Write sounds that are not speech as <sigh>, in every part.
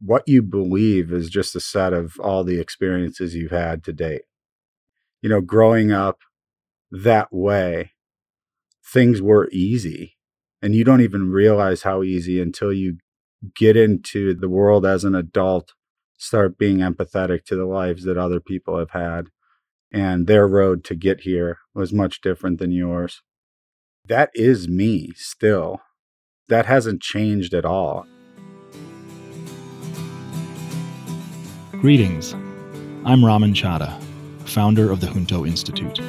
what you believe is just a set of all the experiences you've had to date. You know, growing up that way, things were easy. And you don't even realize how easy until you get into the world as an adult, start being empathetic to the lives that other people have had. And their road to get here was much different than yours. That is me still. That hasn't changed at all. Greetings. I'm Raman Chadha, founder of the Junto Institute.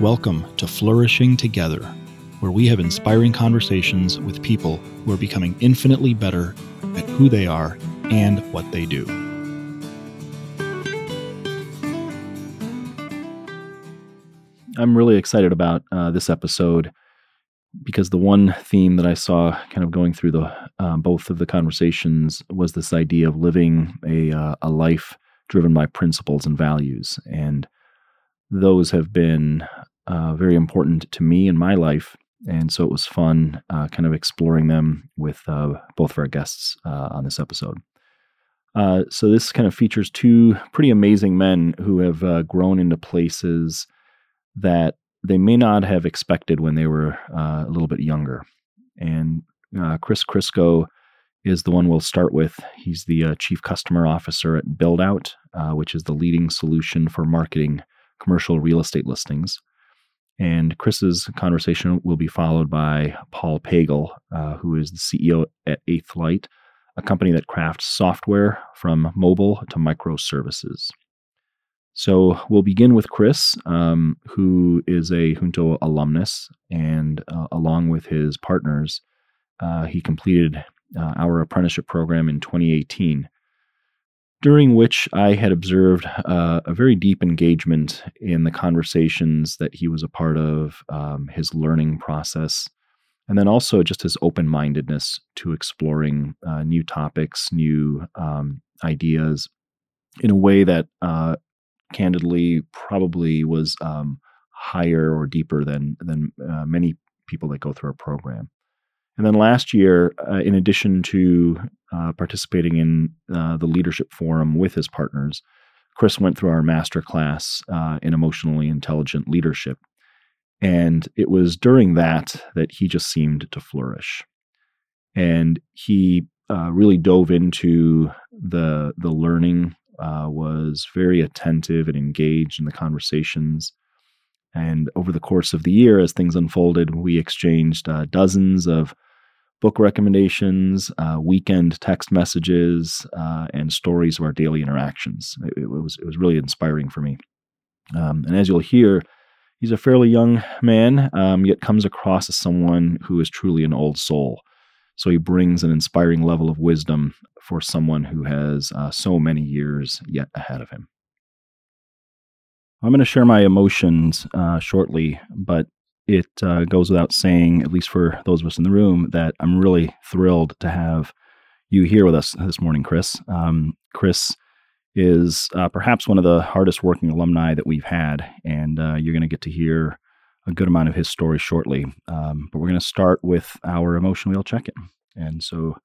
Welcome to Flourishing Together, where we have inspiring conversations with people who are becoming infinitely better at who they are and what they do. I'm really excited about uh, this episode because the one theme that I saw kind of going through the um, both of the conversations was this idea of living a uh, a life driven by principles and values, and those have been uh, very important to me in my life. And so it was fun, uh, kind of exploring them with uh, both of our guests uh, on this episode. So this kind of features two pretty amazing men who have grown into places that they may not have expected when they were uh, a little bit younger. And uh, Kris Krisco is the one we'll start with. He's the uh, chief customer officer at Buildout, uh, which is the leading solution for marketing commercial real estate listings. And Kris's conversation will be followed by Paul Pagel, uh, who is the CEO at 8th Light, a company that crafts software from mobile to microservices. So we'll begin with Kris, um, who is a Junto alumnus, and uh, along with his partners, uh, he completed uh, our apprenticeship program in 2018, during which I had observed uh, a very deep engagement in the conversations that he was a part of, um, his learning process, and then also just his open mindedness to exploring uh, new topics, new um, ideas in a way that uh, candidly probably was um, higher or deeper than than uh, many people that go through our program. And then last year, uh, in addition to uh, participating in uh, the leadership forum with his partners, Kris went through our master class uh, in emotionally intelligent leadership. And it was during that that he just seemed to flourish. And he uh, really dove into the the learning uh, was very attentive and engaged in the conversations. And over the course of the year, as things unfolded, we exchanged uh, dozens of book recommendations, uh, weekend text messages, uh, and stories of our daily interactions. It, it, was it was really inspiring for me. Um, and as you'll hear, he's a fairly young man, um, yet comes across as someone who is truly an old soul. So he brings an inspiring level of wisdom for someone who has uh, so many years yet ahead of him. I'm going to share my emotions uh, shortly, but it uh, goes without saying, at least for those of us in the room, that I'm really thrilled to have you here with us this morning, Kris. Um, Kris is uh, perhaps one of the hardest working alumni that we've had, and uh, you're going to get to hear a good amount of his story shortly. Um, but we're going to start with our emotion wheel check in. And so,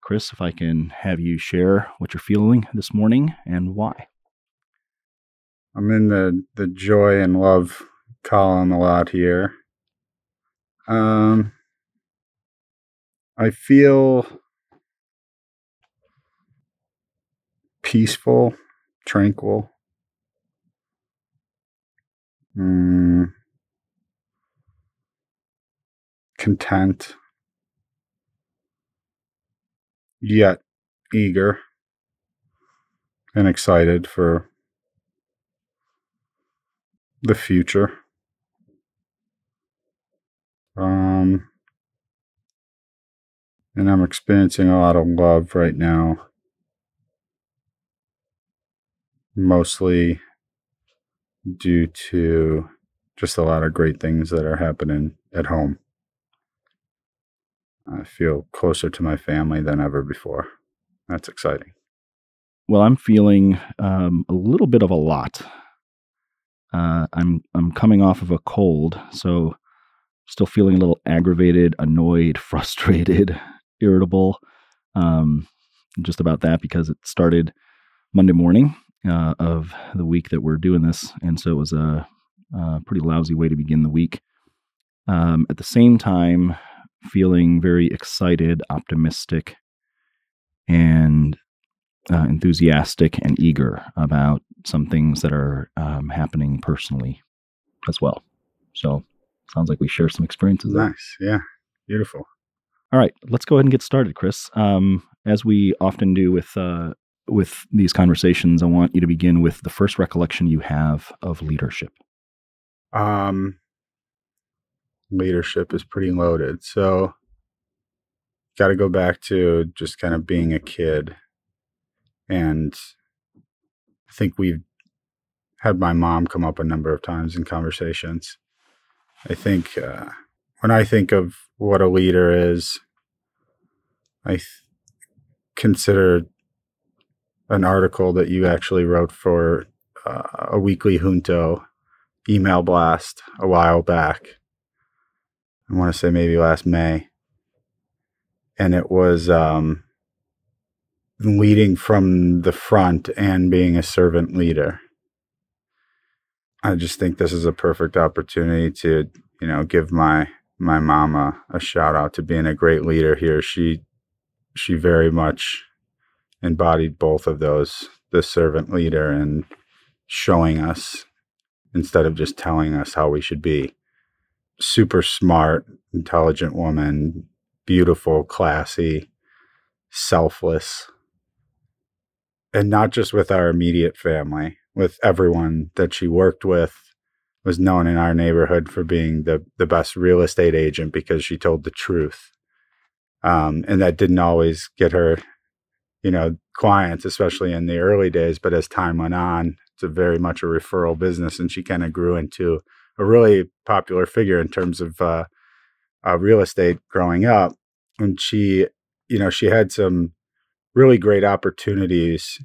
Kris, if I can have you share what you're feeling this morning and why. I'm in the, the joy and love column a lot here. Um, I feel peaceful, tranquil. Mm, content, yet eager and excited for the future. Um, and I'm experiencing a lot of love right now. Mostly due to just a lot of great things that are happening at home. I feel closer to my family than ever before. That's exciting. Well, I'm feeling um, a little bit of a lot. Uh, I'm I'm coming off of a cold, so still feeling a little aggravated, annoyed, <laughs> frustrated, irritable. Um, just about that because it started Monday morning uh, of the week that we're doing this, and so it was a, a pretty lousy way to begin the week. Um, at the same time, feeling very excited, optimistic, and uh, enthusiastic and eager about some things that are um, happening personally as well. So, sounds like we share some experiences. Nice. There. Yeah. Beautiful. All right, let's go ahead and get started, Kris. Um, as we often do with uh, with these conversations, I want you to begin with the first recollection you have of leadership. Um, leadership is pretty loaded, so got to go back to just kind of being a kid, and I think we've had my mom come up a number of times in conversations. I think uh, when I think of what a leader is, I th- consider an article that you actually wrote for uh, a weekly junto email blast a while back. I want to say maybe last May. And it was um, leading from the front and being a servant leader. I just think this is a perfect opportunity to, you know, give my my mama a shout out to being a great leader here. She she very much embodied both of those the servant leader and showing us instead of just telling us how we should be. Super smart, intelligent woman, beautiful, classy, selfless. And not just with our immediate family, with everyone that she worked with, was known in our neighborhood for being the, the best real estate agent because she told the truth. Um, and that didn't always get her you know, clients, especially in the early days. But as time went on, it's a very much a referral business, and she kind of grew into a really popular figure in terms of uh, uh, real estate growing up. And she, you know, she had some really great opportunities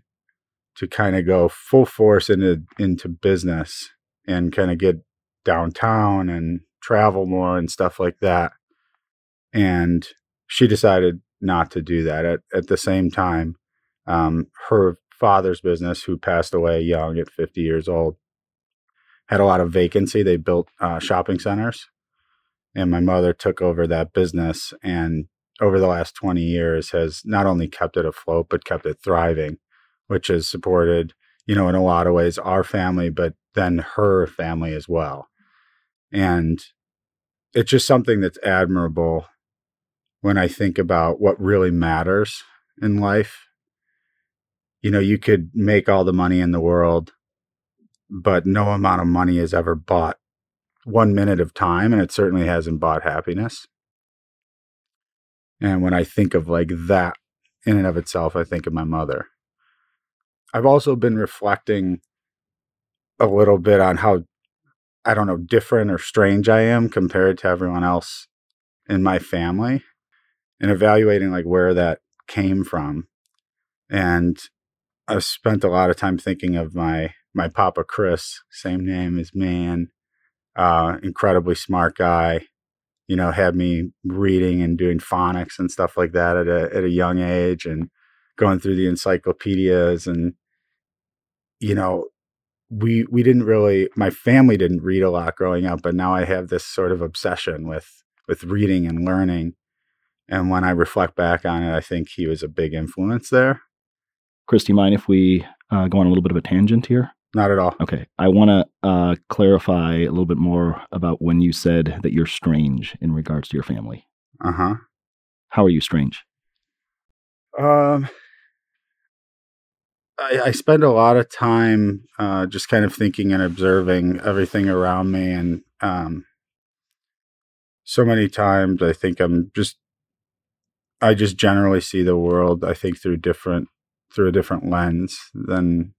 to kind of go full force into into business and kind of get downtown and travel more and stuff like that. And she decided not to do that. At, at the same time, um, her father's business, who passed away young at 50 years old, had a lot of vacancy. They built uh, shopping centers, and my mother took over that business. And over the last 20 years, has not only kept it afloat but kept it thriving, which has supported, you know, in a lot of ways our family, but then her family as well. And it's just something that's admirable when I think about what really matters in life. You know, you could make all the money in the world, but no amount of money has ever bought one minute of time, and it certainly hasn't bought happiness. And when I think of like that in and of itself, I think of my mother. I've also been reflecting a little bit on how, I don't know, different or strange I am compared to everyone else in my family and evaluating like where that came from. And I've spent a lot of time thinking of my my papa Chris, same name as man, uh, incredibly smart guy. You know, had me reading and doing phonics and stuff like that at a at a young age, and going through the encyclopedias and you know we we didn't really my family didn't read a lot growing up but now i have this sort of obsession with with reading and learning and when I reflect back on it, I think he was a big influence there. Kris, do you mind if we uh, go on a little bit of a tangent here? Not at all. Okay. I want to uh, clarify a little bit more about when you said that you're strange in regards to your family. Uh huh. How are you strange? Um, I, I spend a lot of time uh, just kind of thinking and observing everything around me, and um, so many times I think I'm just I just generally see the world, I think, through different through a different lens than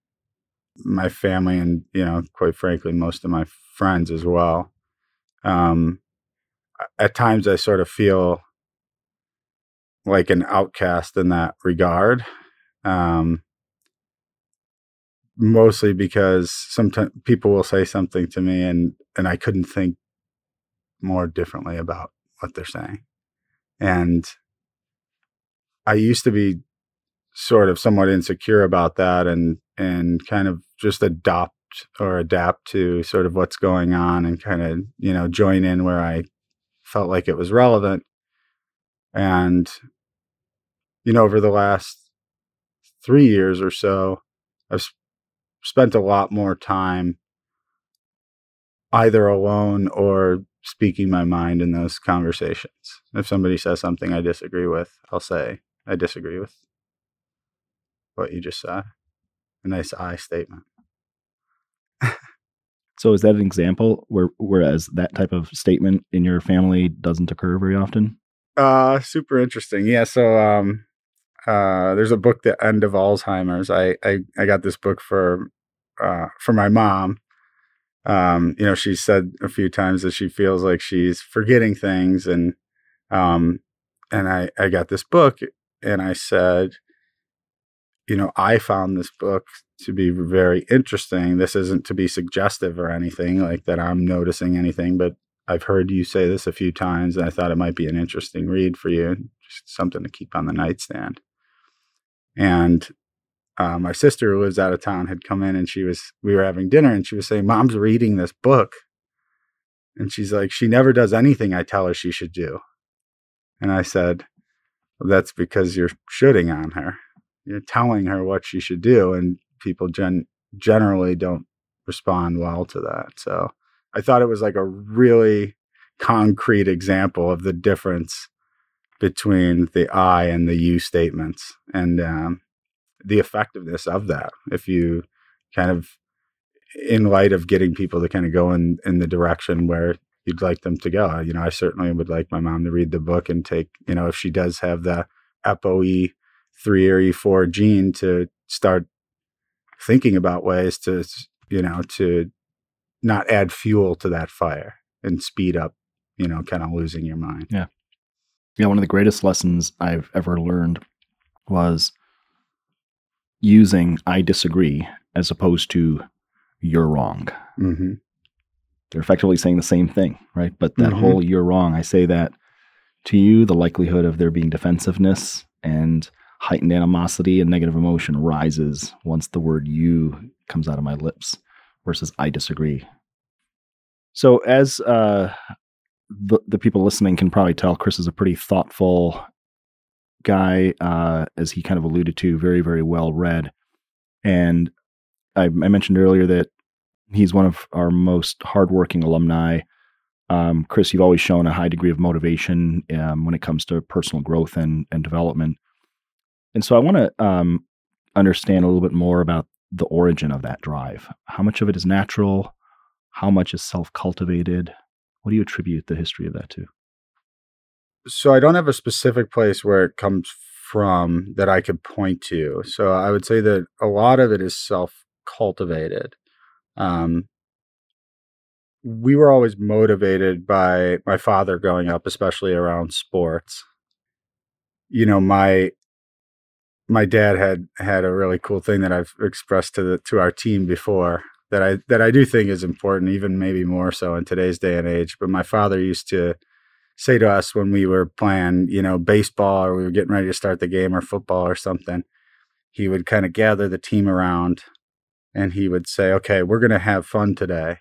my family and you know, quite frankly, most of my friends as well. Um, at times, I sort of feel like an outcast in that regard. Um, mostly because sometimes people will say something to me and and I couldn't think more differently about what they're saying. And I used to be sort of somewhat insecure about that and and kind of just adopt or adapt to sort of what's going on and kind of you know join in where I felt like it was relevant and you know over the last 3 years or so I've spent a lot more time either alone or speaking my mind in those conversations. If somebody says something I disagree with, I'll say I disagree with what you just said. A nice I statement. so is that an example where whereas that type of statement in your family doesn't occur very often? Uh super interesting. Yeah, so um uh there's a book the end of Alzheimer's. I I, I got this book for uh for my mom. Um, you know, she said a few times that she feels like she's forgetting things and um and I I got this book and I said, you know, I found this book to be very interesting. This isn't to be suggestive or anything like that I'm noticing anything, but I've heard you say this a few times and I thought it might be an interesting read for you, just something to keep on the nightstand. And uh, my sister who lives out of town had come in and she was we were having dinner and she was saying mom's reading this book and she's like she never does anything i tell her she should do and i said well, that's because you're shooting on her you're telling her what she should do and people gen- generally don't respond well to that. So i thought it was like a really concrete example of the difference between the i and the you statements and um, the effectiveness of that. If you kind of in light of getting people to kind of go in in the direction where you'd like them to go you know i certainly would like my mom to read the book and take you know if she does have the apoe 3 or e4 gene to start thinking about ways to you know to not add fuel to that fire and speed up you know kind of losing your mind yeah yeah one of the greatest lessons i've ever learned was using I disagree as opposed to you're wrong. mm-hmm. They're effectively saying the same thing, right? But that Mhm. whole you're wrong, I say that to you, the likelihood of there being defensiveness and heightened animosity and negative emotion rises once the word you comes out of my lips versus I disagree. So, as uh, the, the people listening can probably tell, Kris is a pretty thoughtful guy, uh, as he kind of alluded to, very, very well read. And I, I mentioned earlier that he's one of our most hardworking alumni. Um, Chris, you've always shown a high degree of motivation um, when it comes to personal growth and, and development. And so I want to um, understand a little bit more about the origin of that drive. How much of it is natural? How much is self cultivated? What do you attribute the history of that to? so I don't have a specific place where it comes from that I could point to. So I would say that a lot of it is self cultivated. Um, we were always motivated by my father growing up, especially around sports. You know, my my dad had had a really cool thing that I've expressed to the to our team before that I that I do think is important, even maybe more so in today's day and age. But my father used to say to us when we were playing, you know, baseball or we were getting ready to start the game or football or something, he would kind of gather the team around and he would say, okay, we're going to have fun today.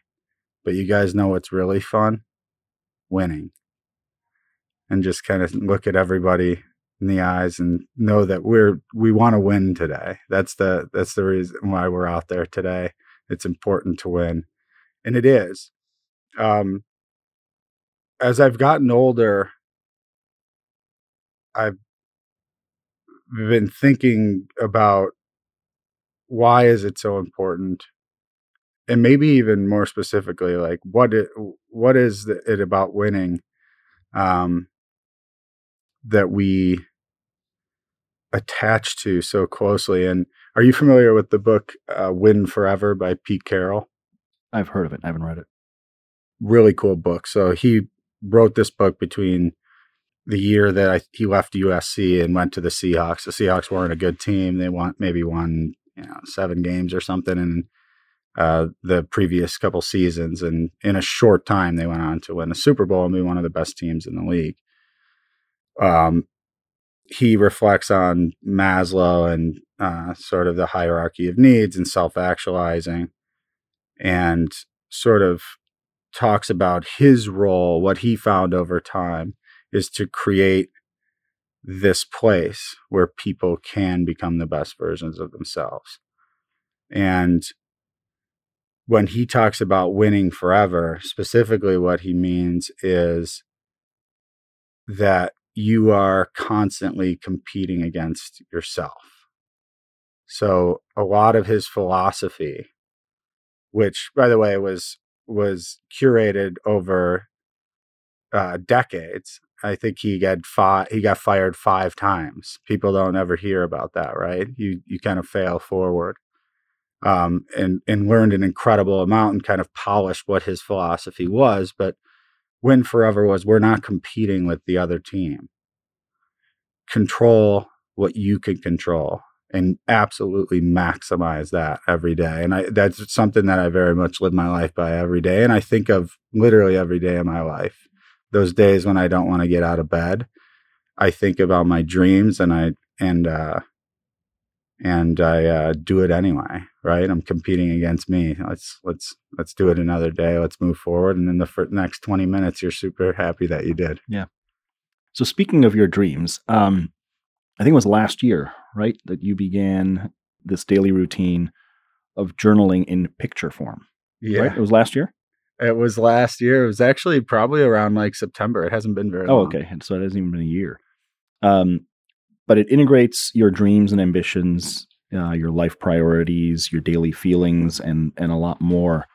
But you guys know what's really fun? Winning. And just kind of look at everybody in the eyes and know that we're we want to win today. That's the that's the reason why we're out there today. It's important to win. And it is. Um as I've gotten older, I've been thinking about why is it so important, and maybe even more specifically, like what it, what is it about winning um, that we attach to so closely? And are you familiar with the book uh, "Win Forever" by Pete Carroll? I've heard of it. I haven't read it. Really cool book. So he wrote this book between the year that I, he left USC and went to the Seahawks. The Seahawks weren't a good team. They want maybe won you know seven games or something in uh, the previous couple seasons, and in a short time they went on to win the Super Bowl and be one of the best teams in the league. Um, he reflects on Maslow and uh, sort of the hierarchy of needs and self actualizing and sort of talks about his role, what he found over time is to create this place where people can become the best versions of themselves. And when he talks about winning forever, specifically what he means is that you are constantly competing against yourself. So a lot of his philosophy, which by the way was was curated over uh, decades. I think he got five, he got fired five times. People don't ever hear about that, right? You you kind of fail forward, um, and and learned an incredible amount and kind of polished what his philosophy was. But win forever was we're not competing with the other team. Control what you can control and absolutely maximize that every day. And I, that's something that I very much live my life by every day. And I think of literally every day of my life. Those days when I don't want to get out of bed, I think about my dreams and I, and, uh, and I uh, do it anyway, right? I'm competing against me. Let's let's let's do it another day. Let's move forward, and in the next 20 minutes, you're super happy that you did. Yeah. So speaking of your dreams, um, I think it was last year, right, that you began this daily routine of journaling in picture form. Yeah. Right? It was last year? It was last year. It was actually probably around like September. It hasn't been very oh, long. okay. So it hasn't even been a year. Um, but it integrates your dreams and ambitions, uh, your life priorities, your daily feelings, and and a lot more.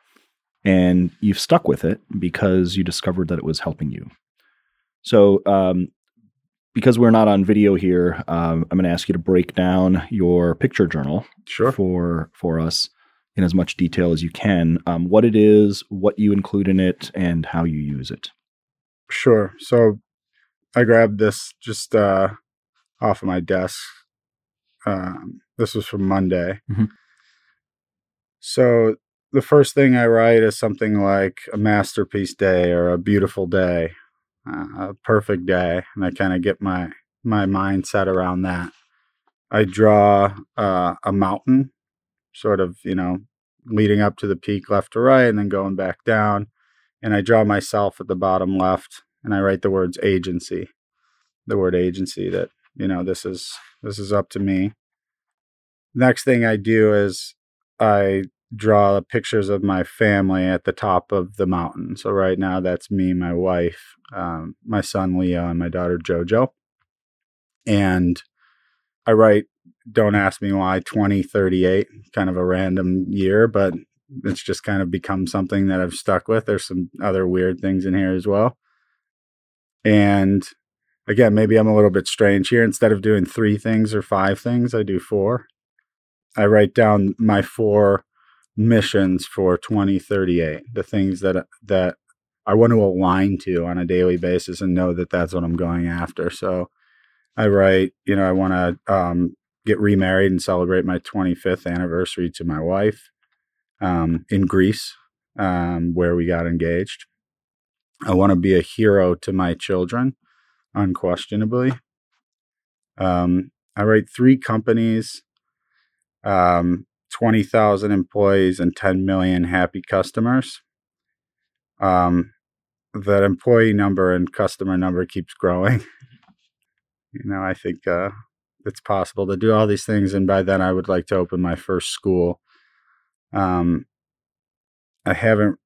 And you've stuck with it because you discovered that it was helping you. So um, because we're not on video here, um, I'm going to ask you to break down your picture journal sure. for for us in as much detail as you can. Um, what it is, what you include in it, and how you use it. Sure. So I grabbed this just uh, off of my desk. Um, this was from Monday. Mm-hmm. So the first thing I write is something like a masterpiece day or a beautiful day uh, a perfect day, and I kind of get my my mindset around that. I draw uh, a mountain, sort of, you know, leading up to the peak left to right, and then going back down. And I draw myself at the bottom left, and I write the words agency, the word agency. That you know, this is this is up to me. Next thing I do is I draw pictures of my family at the top of the mountain. So right now that's me, my wife, um, my son Leo, and my daughter Jojo. And I write, don't ask me why 2038, kind of a random year, but it's just kind of become something that I've stuck with. There's some other weird things in here as well. And again, maybe I'm a little bit strange here. Instead of doing three things or five things, I do four. I write down my four missions for 2038 the things that that i want to align to on a daily basis and know that that's what i'm going after. So i write you know i want to um, get remarried and celebrate my 25th anniversary to my wife um, in greece um, where we got engaged. I want to be a hero to my children unquestionably. Um, i write three companies um, 20,000 employees and 10 million happy customers. Um, that employee number and customer number keeps growing. <laughs> you know, I think uh, it's possible to do all these things, and by then I would like to open my first school. Um, I haven't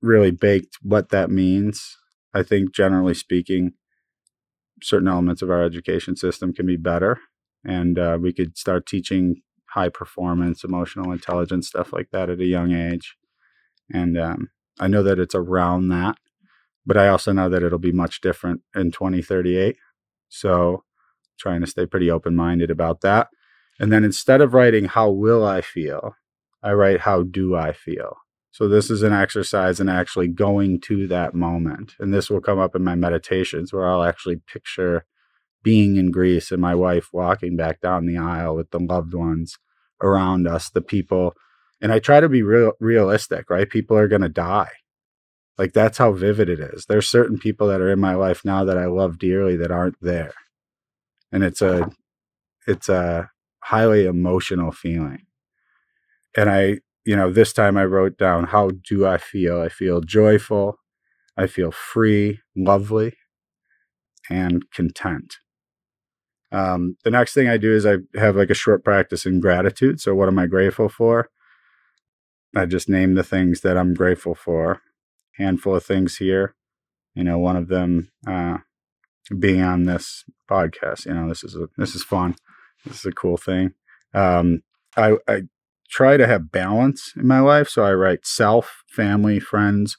really baked what that means. I think, generally speaking, certain elements of our education system can be better, and uh, we could start teaching high performance, emotional intelligence, stuff like that at a young age. And um, I know that it's around that, but I also know that it'll be much different in 2038. So trying to stay pretty open minded about that. And then instead of writing, how will I feel? I write, how do I feel? So this is an exercise in actually going to that moment. And this will come up in my meditations where I'll actually picture being in Greece and my wife walking back down the aisle with the loved ones around us, the people. And I try to be real realistic, right? People are going to die. Like that's how vivid it is. There's certain people that are in my life now that I love dearly that aren't there. and it's a uh-huh. it's a highly emotional feeling. And I, you know, this time I wrote down how do I feel? I feel joyful, I feel free, lovely, and content. Um, the next thing I do is I have like a short practice in gratitude. So, what am I grateful for? I just name the things that I'm grateful for. Handful of things here. You know, one of them uh, being on this podcast. You know, this is a this is fun. This is a cool thing. Um, I, I try to have balance in my life, so I write self, family, friends,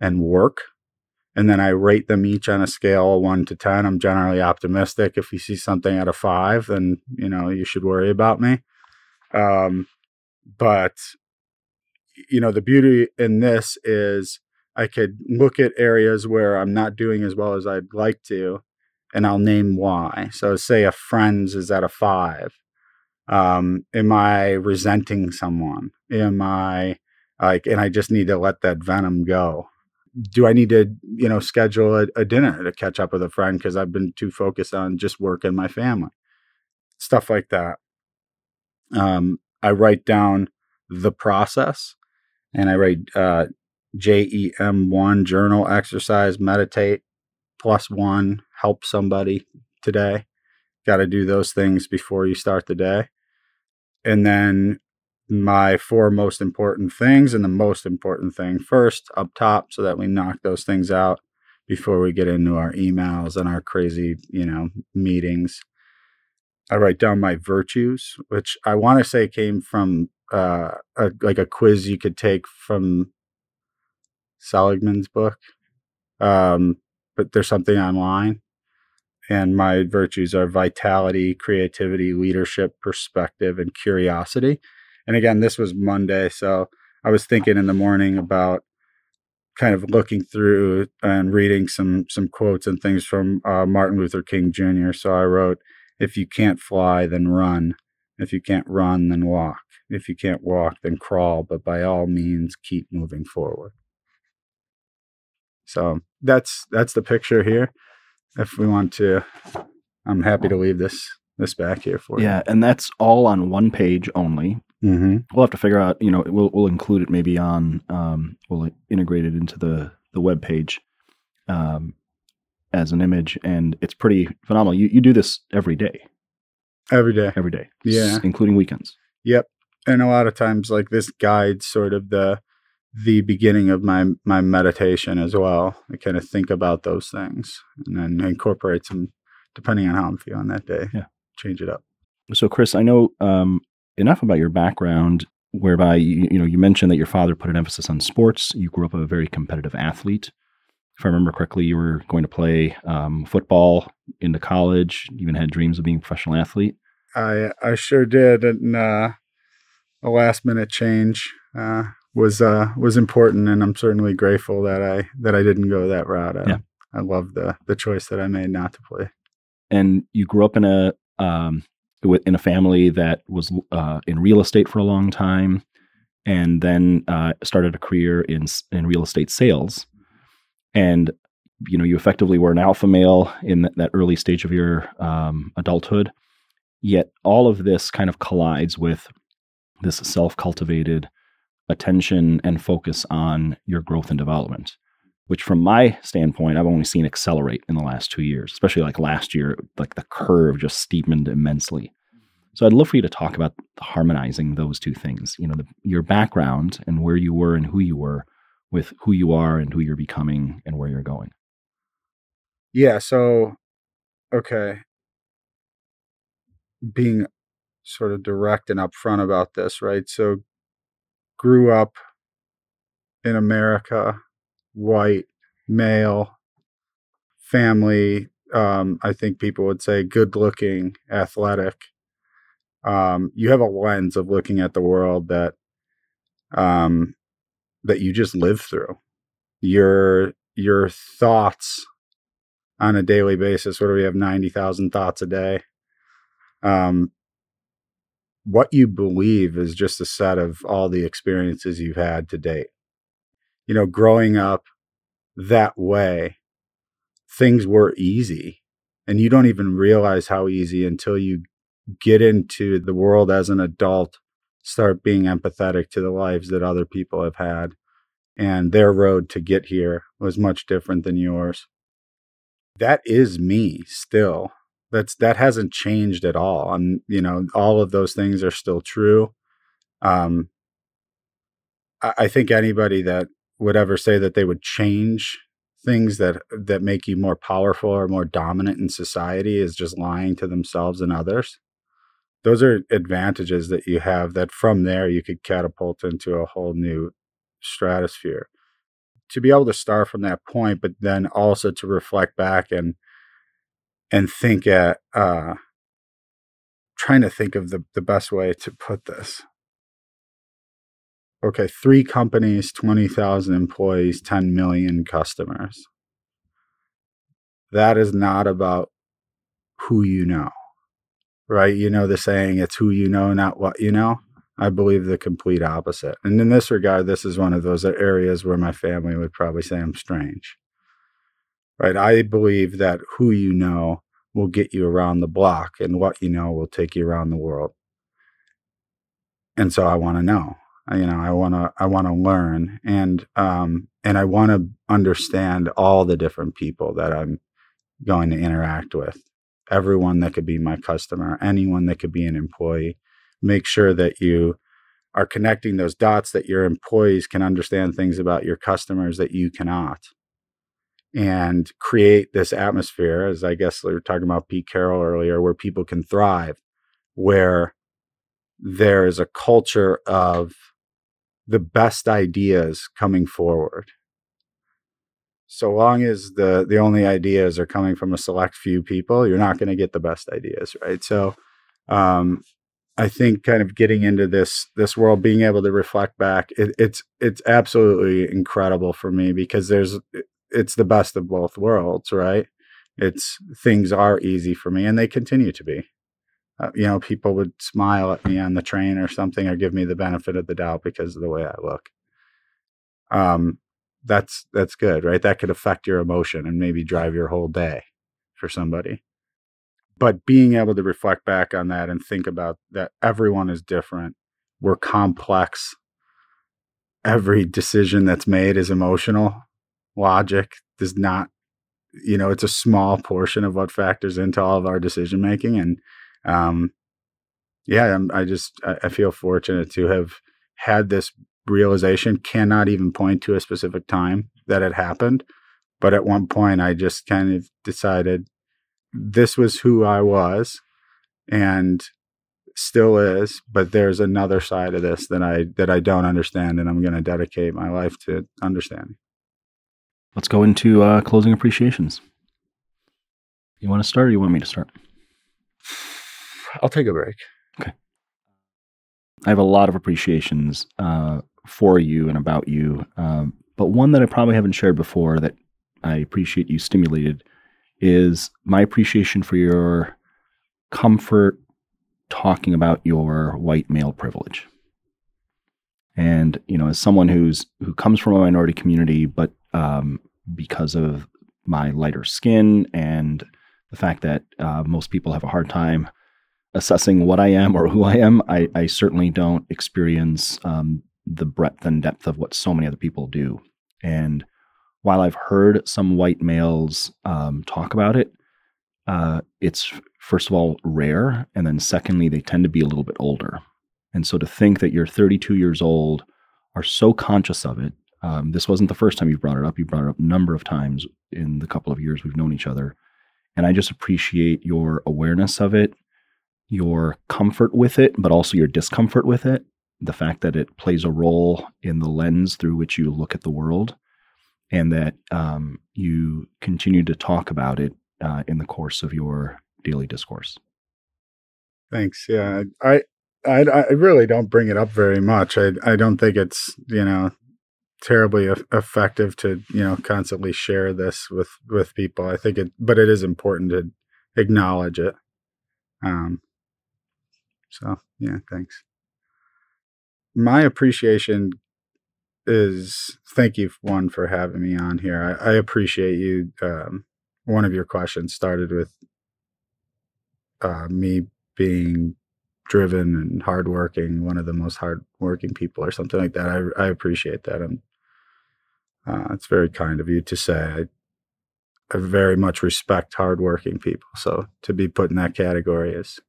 and work and then I rate them each on a scale of one to 10. I'm generally optimistic. If you see something at a five, then, you know, you should worry about me. Um, but, you know, the beauty in this is I could look at areas where I'm not doing as well as I'd like to, and I'll name why. So, say a friend's is at a five. Um, am I resenting someone? Am I like, and I just need to let that venom go do I need to, you know, schedule a, a dinner to catch up with a friend because I've been too focused on just work and my family? Stuff like that. Um, I write down the process and I write uh, JEM1 journal, exercise, meditate, plus one, help somebody today. Got to do those things before you start the day. And then my four most important things and the most important thing first up top so that we knock those things out before we get into our emails and our crazy, you know, meetings. I write down my virtues, which I want to say came from uh, a, like a quiz you could take from Seligman's book. Um, but there's something online. And my virtues are vitality, creativity, leadership, perspective, and curiosity. And again, this was Monday, so I was thinking in the morning about kind of looking through and reading some some quotes and things from uh, Martin Luther King Jr. So I wrote, "If you can't fly, then run. If you can't run, then walk. If you can't walk, then crawl. But by all means, keep moving forward." So that's that's the picture here. If we want to, I'm happy to leave this this back here for yeah, you. Yeah, and that's all on one page only. Mm-hmm. We'll have to figure out. You know, we'll we'll include it maybe on. Um, we'll integrate it into the the web page, um, as an image, and it's pretty phenomenal. You you do this every day. Every day. Every day. Yeah. including weekends. Yep. And a lot of times, like this guides sort of the the beginning of my my meditation as well. I kind of think about those things and then incorporate them depending on how I'm feeling that day. Yeah. Change it up. So, Chris, I know um, enough about your background whereby you, you know you mentioned that your father put an emphasis on sports. You grew up a very competitive athlete. If I remember correctly, you were going to play um, football into college. You even had dreams of being a professional athlete. I I sure did, and uh, a last minute change uh, was uh, was important, and I'm certainly grateful that I that I didn't go that route. I, yeah. I love the the choice that I made not to play. And you grew up in a um, in a family that was uh, in real estate for a long time, and then uh, started a career in in real estate sales. And you know, you effectively were an alpha male in that, that early stage of your um, adulthood. Yet all of this kind of collides with this self cultivated attention and focus on your growth and development which from my standpoint i've only seen accelerate in the last two years especially like last year like the curve just steepened immensely. Mm-hmm. So i'd love for you to talk about harmonizing those two things you know the, your background and where you were and who you were with who you are and who you're becoming and where you're going. Yeah so okay. Being sort of direct and upfront about this right? So grew up in america white, male, family. Um, I think people would say good looking, athletic. Um, you have a lens of looking at the world that um, that you just live through. Your your thoughts on a daily basis. What do we have? Ninety thousand thoughts a day. Um, what you believe is just a set of all the experiences you've had to date you know, growing up that way, things were easy And you don't even realize how easy until you get into the world as an adult, start being empathetic to the lives that other people have had. And their road to get here was much different than yours. That is me still. That's that hasn't changed at all. And you know, all of those things are still true. Um, I, I think anybody that would ever say that they would change things that that make you more powerful or more dominant in society is just lying to themselves and others. Those are advantages that you have that from there you could catapult into a whole new stratosphere. To be able to start from that point but then also to reflect back and and think at uh trying to think of the the best way to put this okay, three companies, 20,000 employees, 10 million customers. That is not about who you know, right? You know the saying, it's who you know, not what you know. I believe the complete opposite. And in this regard, this is one of those areas where my family would probably say I'm strange, right? I believe that who you know will get you around the block and what you know will take you around the world. And so I want to know you know i want to i want to learn and um and i want to understand all the different people that i'm going to interact with. Everyone that could be my customer anyone that could be an employee. Make sure that you are connecting those dots that your employees can understand things about your customers that you cannot. And create this atmosphere as i guess we were talking about pete carroll earlier where people can thrive where there is a culture of the best ideas coming forward. So long as the the only ideas are coming from a select few people, you're not going to get the best ideas, right? So um, I think kind of getting into this this world, being able to reflect back, it, it's it's absolutely incredible for me because there's it's the best of both worlds, right? It's things are easy for me, and they continue to be uh, you know, people would smile at me on the train or something or give me the benefit of the doubt because of the way I look. Um, that's that's good, right? That could affect your emotion and maybe drive your whole day for somebody. But being able to reflect back on that and think about that everyone is different. We're complex. Every decision that's made is emotional. Logic does not, you know, it's a small portion of what factors into all of our decision making. And um, yeah, I'm, i just I, feel fortunate to have had this realization. Cannot even point to a specific time that it happened, but at one point I just kind of decided this was who I was, and still is but there's another side of this that i that i don't understand and i'm going to dedicate my life to understanding. Let's go into uh, closing appreciations. You want to start or you want me to start I'll take a break. Okay. I have a lot of appreciations uh, for you and about you, um, but one that I probably haven't shared before that I appreciate you stimulated is my appreciation for your comfort talking about your white male privilege. And you know, as someone who's who comes from a minority community, but um, because of my lighter skin and the fact that uh, most people have a hard time assessing what I am or who I am, I, I certainly don't experience um, the breadth and depth of what so many other people do. And while I've heard some white males um, talk about it, uh, it's first of all rare, and then secondly, they tend to be a little bit older. And so to think that you're 32 years old, are so conscious of it. Um, this wasn't the first time you brought it up. You brought it up a number of times in the couple of years we've known each other. And I just appreciate your awareness of it your comfort with it, but also your discomfort with it. The fact that it plays a role in the lens through which you look at the world, and that um, you continue to talk about it uh, in the course of your daily discourse. Thanks. Yeah, I, I, I really don't bring it up very much. I, I don't think it's you know terribly effective to you know constantly share this with with people. I think it, but it is important to acknowledge it. Um, so yeah, thanks. My appreciation is thank you one for having me on here. I, I appreciate you. Um, one of your questions started with uh, me being driven and hardworking, one of the most hardworking people, or something like that. I, I appreciate that. And uh, it's very kind of you to say. I, I very much respect hardworking people. So to be put in that category is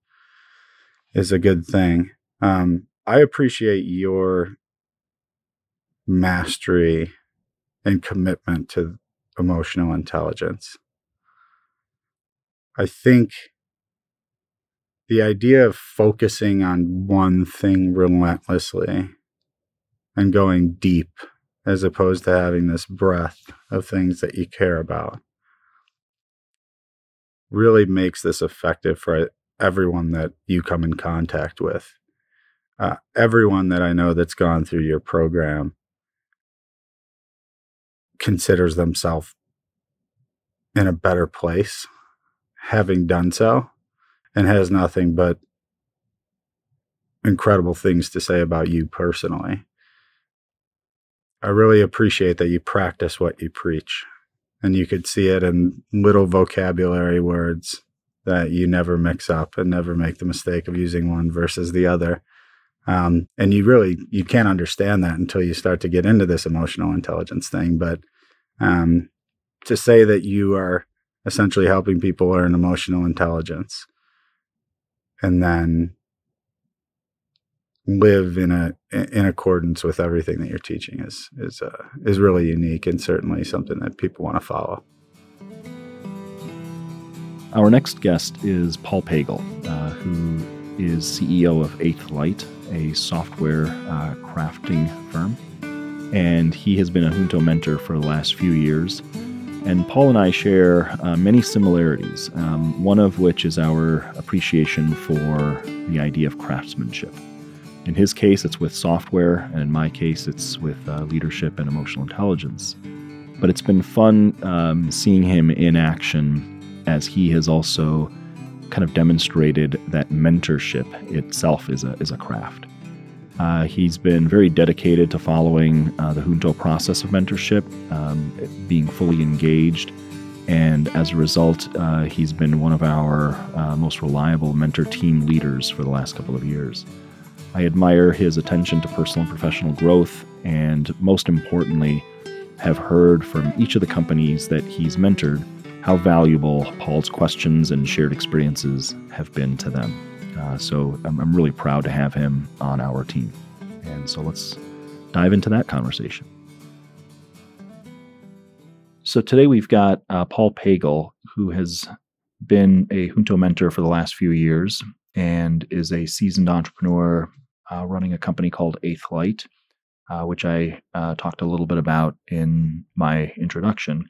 is a good thing. Um, I appreciate your mastery and commitment to emotional intelligence. I think the idea of focusing on one thing relentlessly and going deep as opposed to having this breadth of things that you care about really makes this effective for everyone that you come in contact with. Uh, everyone that I know that's gone through your program considers themselves in a better place having done so and has nothing but incredible things to say about you personally. I really appreciate that you practice what you preach. And you could see it in little vocabulary words that you never mix up and never make the mistake of using one versus the other. Um, and you really you can't understand that until you start to get into this emotional intelligence thing. But um, to say that you are essentially helping people learn emotional intelligence and then live in a in accordance with everything that you're teaching is is uh, is really unique and certainly something that people want to follow. Our next guest is Paul Pagel, uh, who is CEO of 8th Light, a software uh, crafting firm, and he has been a Junto mentor for the last few years and Paul and I share uh, many similarities, um, one of which is our appreciation for the idea of craftsmanship. In his case, it's with software, and in my case, it's with uh, leadership and emotional intelligence. But it's been fun um, seeing him in action as he has also kind of demonstrated that mentorship itself is a, is a craft. Uh, he's been very dedicated to following uh, the Junto process of mentorship, um, being fully engaged, and as a result, uh, he's been one of our uh, most reliable mentor team leaders for the last couple of years. I admire his attention to personal and professional growth, and most importantly, have heard from each of the companies that he's mentored how valuable Paul's questions and shared experiences have been to them. Uh, so I'm, I'm really proud to have him on our team. And so let's dive into that conversation. So today we've got uh, Paul Pagel, who has been a Junto mentor for the last few years and is a seasoned entrepreneur uh, running a company called 8th Light, uh, which I uh, talked a little bit about in my introduction.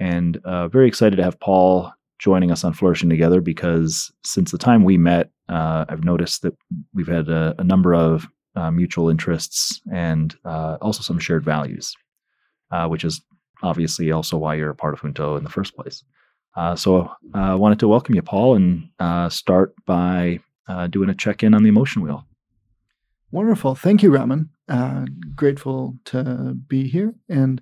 And uh, very excited to have Paul joining us on Flourishing Together because since the time we met, uh, I've noticed that we've had a, a number of uh, mutual interests and uh, also some shared values, uh, which is obviously also why you're a part of Junto in the first place. Uh, so I wanted to welcome you, Paul, and start by doing a check in on the emotion wheel. Wonderful. Thank you, Raman. grateful to be here. And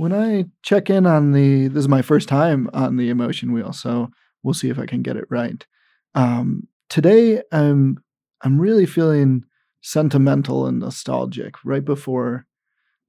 when I check in on the, this is my first time on the emotion wheel, so we'll see if I can get it right. Um, today, I'm I'm really feeling sentimental and nostalgic. Right before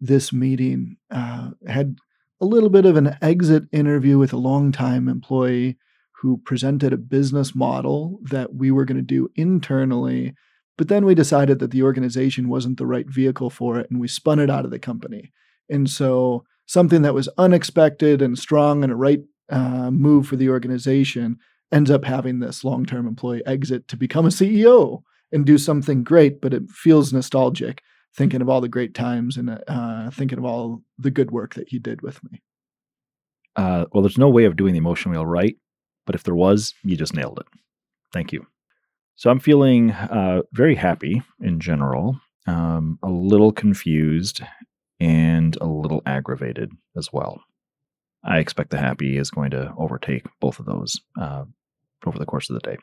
this meeting, uh, had a little bit of an exit interview with a longtime employee who presented a business model that we were going to do internally. But then we decided that the organization wasn't the right vehicle for it, and we spun it out of the company. And so something that was unexpected and strong and a right uh, move for the organization ends up having this long term employee exit to become a CEO and do something great, but it feels nostalgic thinking of all the great times and uh, thinking of all the good work that he did with me. Uh, well, there's no way of doing the emotion wheel right, but if there was, you just nailed it. Thank you. So I'm feeling uh, very happy in general, um, a little confused, and a little aggravated as well. I expect the happy is going to overtake both of those uh, over the course of the day.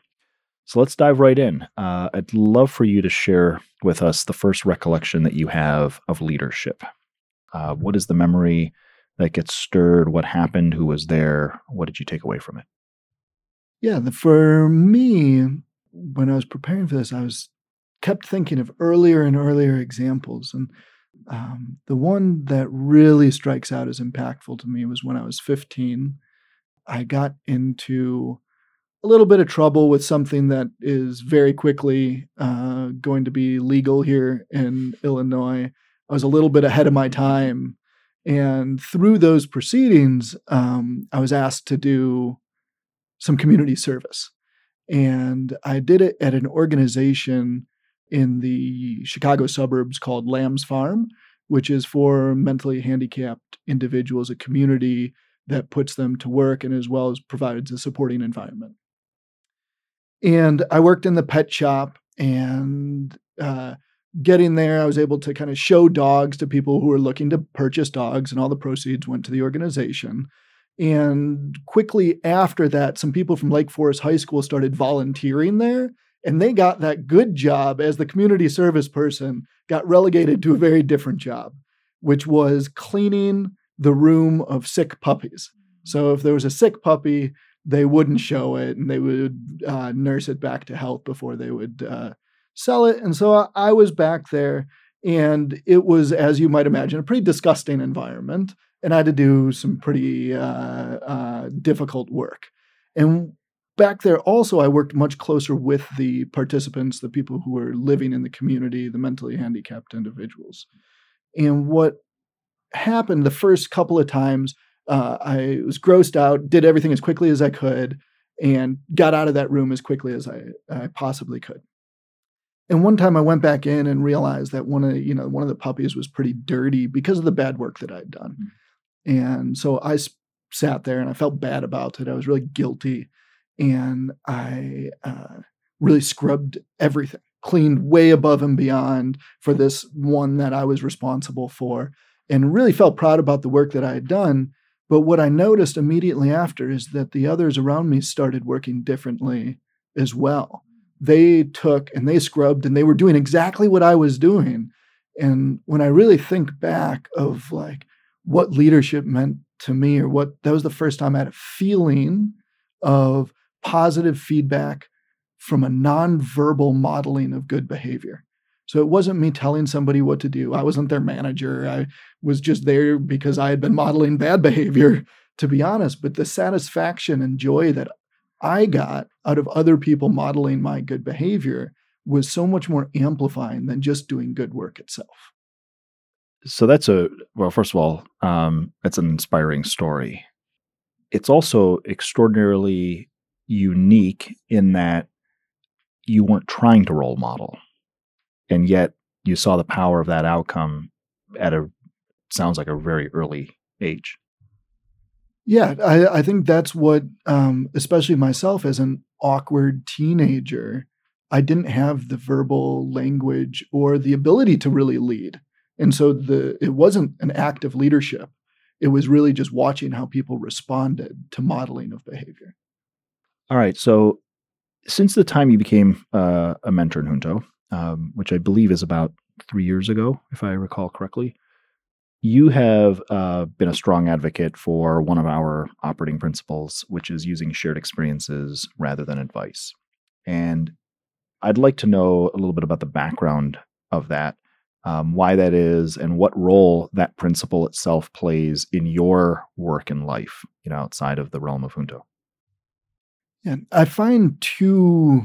So let's dive right in. Uh, I'd love for you to share with us the first recollection that you have of leadership. Uh, what is the memory that gets stirred? What happened? Who was there? What did you take away from it? Yeah, the, for me, when I was preparing for this, I was kept thinking of earlier and earlier examples. And um, the one that really strikes out as impactful to me was when I was 15. I got into a little bit of trouble with something that is very quickly uh, going to be legal here in Illinois. I was a little bit ahead of my time. And through those proceedings, um, I was asked to do some community service. And I did it at an organization in the Chicago suburbs called Lamb's Farm, which is for mentally handicapped individuals, a community that puts them to work and as well as provides a supporting environment. And I worked in the pet shop and uh, getting there, I was able to kind of show dogs to people who were looking to purchase dogs, and all the proceeds went to the organization. And quickly after that, some people from Lake Forest High School started volunteering there and they got that good job as the community service person, got relegated to a very different job, which was cleaning the room of sick puppies. So if there was a sick puppy, they wouldn't show it and they would uh, nurse it back to health before they would uh, sell it. And so I was back there, and it was, as you might imagine, a pretty disgusting environment. And I had to do some pretty uh, uh difficult work. And back there also i worked much closer with the participants the people who were living in the community the mentally handicapped individuals. And what happened the first couple of times uh, i was grossed out did everything as quickly as i could and got out of that room as quickly as i, I possibly could. And one time i went back in and realized that one of you know one of the puppies was pretty dirty because of the bad work that i'd done. Mm-hmm. and so i sat there and i felt bad about it. I was really guilty and I uh, really scrubbed everything, cleaned way above and beyond for this one that I was responsible for, and really felt proud about the work that I had done. But what I noticed immediately after is that the others around me started working differently as well. They took and they scrubbed and they were doing exactly what I was doing. And when I really think back of like what leadership meant to me, or what that was the first time I had a feeling of positive feedback from a nonverbal modeling of good behavior. So it wasn't me telling somebody what to do. I wasn't their manager. I was just there because I had been modeling bad behavior, to be honest. But the satisfaction and joy that I got out of other people modeling my good behavior was so much more amplifying than just doing good work itself. So that's a, well, first of all, um, it's an inspiring story. It's also extraordinarily unique in that you weren't trying to role model. And yet you saw the power of that outcome at a sounds like a very early age. Yeah i, I think that's what um, especially myself as an awkward teenager i didn't have the verbal language or the ability to really lead. And so the it wasn't an act of leadership. It was really just watching how people responded to modeling of behavior all right. So, since the time you became uh, a mentor in Junto, um, which I believe is about three years ago, if I recall correctly, you have uh, been a strong advocate for one of our operating principles, which is using shared experiences rather than advice. And I'd like to know a little bit about the background of that, um, why that is, and what role that principle itself plays in your work and life, you know, outside of the realm of Junto. And I find two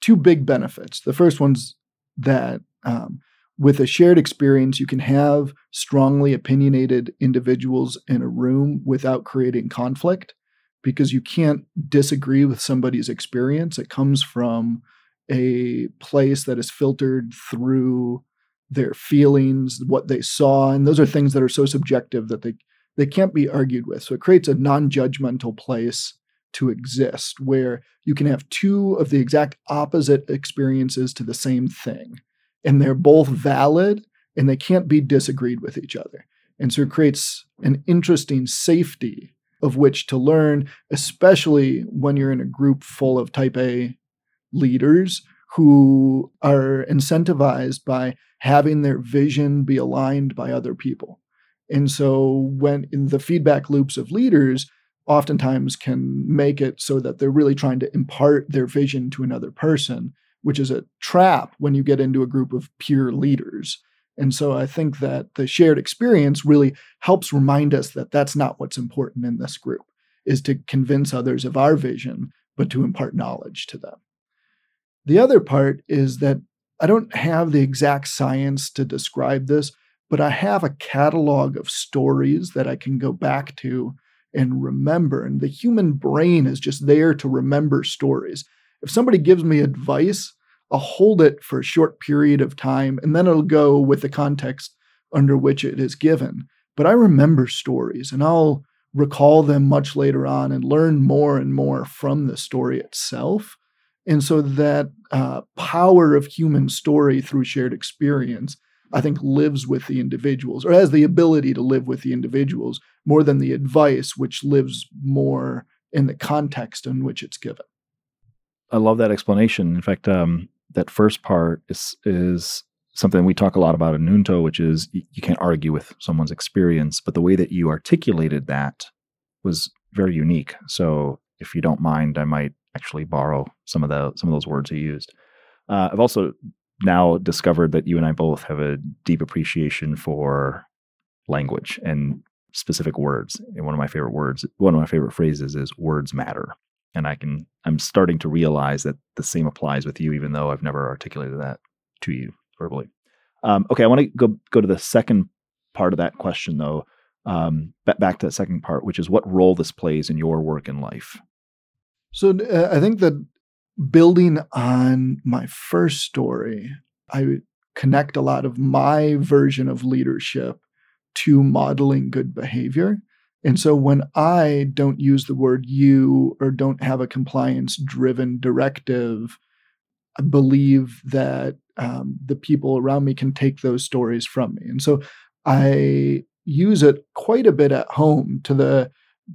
two big benefits. The first one's that um, with a shared experience, you can have strongly opinionated individuals in a room without creating conflict because you can't disagree with somebody's experience. It comes from a place that is filtered through their feelings, what they saw, and those are things that are so subjective that they they can't be argued with. So it creates a non-judgmental place to exist where you can have two of the exact opposite experiences to the same thing and they're both valid and they can't be disagreed with each other. And so it creates an interesting safety of which to learn especially when you're in a group full of type a leaders who are incentivized by having their vision be aligned by other people. And so when in the feedback loops of leaders oftentimes can make it so that they're really trying to impart their vision to another person, which is a trap when you get into a group of peer leaders. And so I think that the shared experience really helps remind us that that's not what's important in this group is to convince others of our vision, but to impart knowledge to them. The other part is that I don't have the exact science to describe this, but I have a catalog of stories that I can go back to and remember. And the human brain is just there to remember stories. If somebody gives me advice, I'll hold it for a short period of time and then it'll go with the context under which it is given. But I remember stories and I'll recall them much later on and learn more and more from the story itself. And so that uh, power of human story through shared experience, I think, lives with the individuals or has the ability to live with the individuals more than the advice, which lives more in the context in which it's given. I love that explanation. In fact, um, that first part is is something we talk a lot about in Junto, which is you can't argue with someone's experience, but the way that you articulated that was very unique. So if you don't mind, I might actually borrow some of the some of those words you used. Uh, I've also now discovered that you and I both have a deep appreciation for language and specific words. And one of my favorite words, one of my favorite phrases is words matter and I can I'm starting to realize that the same applies with you, even though I've never articulated that to you verbally. Um, okay, I want to go go to the second part of that question though. Um, back to the second part, which is what role this plays in your work and life. So uh, I think that building on my first story, I connect a lot of my version of leadership to modeling good behavior. And so when I don't use the word you or don't have a compliance driven directive, I believe that um, the people around me can take those stories from me. And so I use it quite a bit at home to the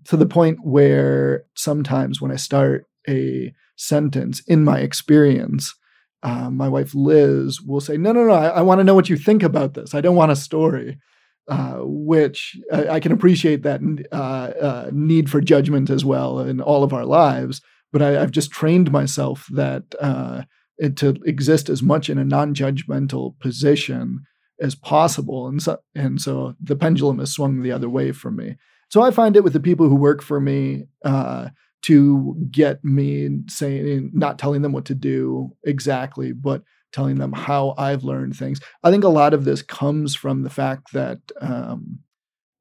to the point where sometimes when I start a sentence in my experience, uh, my wife Liz will say, "No, no, no! I, I want to know what you think about this. I don't want a story." uh, which I, I, can appreciate that uh, uh, need for judgment as well in all of our lives. But I, have just trained myself that uh, it, to exist as much in a non-judgmental position as possible, and so and so the pendulum has swung the other way for me. So I find it with the people who work for me uh, to get me saying, not telling them what to do exactly, but telling them how I've learned things. I think a lot of this comes from the fact that um,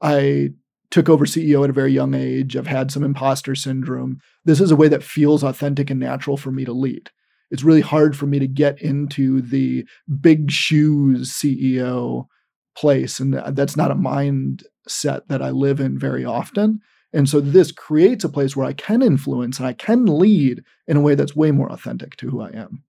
I took over CEO at a very young age. I've had some imposter syndrome. This is a way that feels authentic and natural for me to lead. It's really hard for me to get into the big shoes CEO place. And that's not a mindset that I live in very often. And so this creates a place where I can influence and I can lead in a way that's way more authentic to who I am.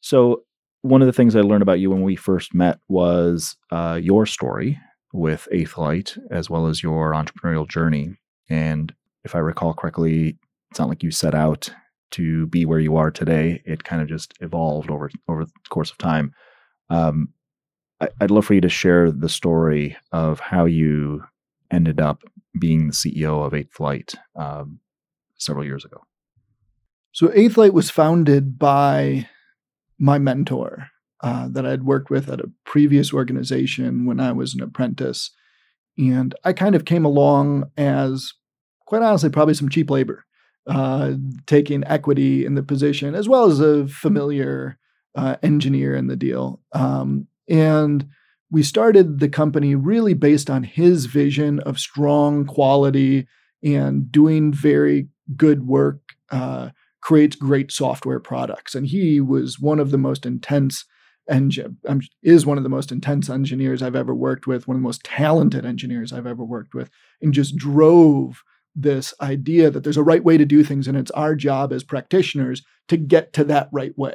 So, one of the things I learned about you when we first met was uh, your story with 8th Light, as well as your entrepreneurial journey. And if I recall correctly, it's not like you set out to be where you are today. It kind of just evolved over over the course of time. Um, I, would love for you to share the story of how you ended up being the CEO of 8th Light um, several years ago. So 8th Light was founded by my mentor uh, that I'd worked with at a previous organization when I was an apprentice. And I kind of came along as, quite honestly, probably some cheap labor, uh, taking equity in the position, as well as a familiar uh, engineer in the deal. Um, and we started the company really based on his vision of strong quality and doing very good work uh, creates great software products. And he was one of the most intense um, is one of the most intense engineers I've ever worked with, one of the most talented engineers I've ever worked with, and just drove this idea that there's a right way to do things, and it's our job as practitioners to get to that right way.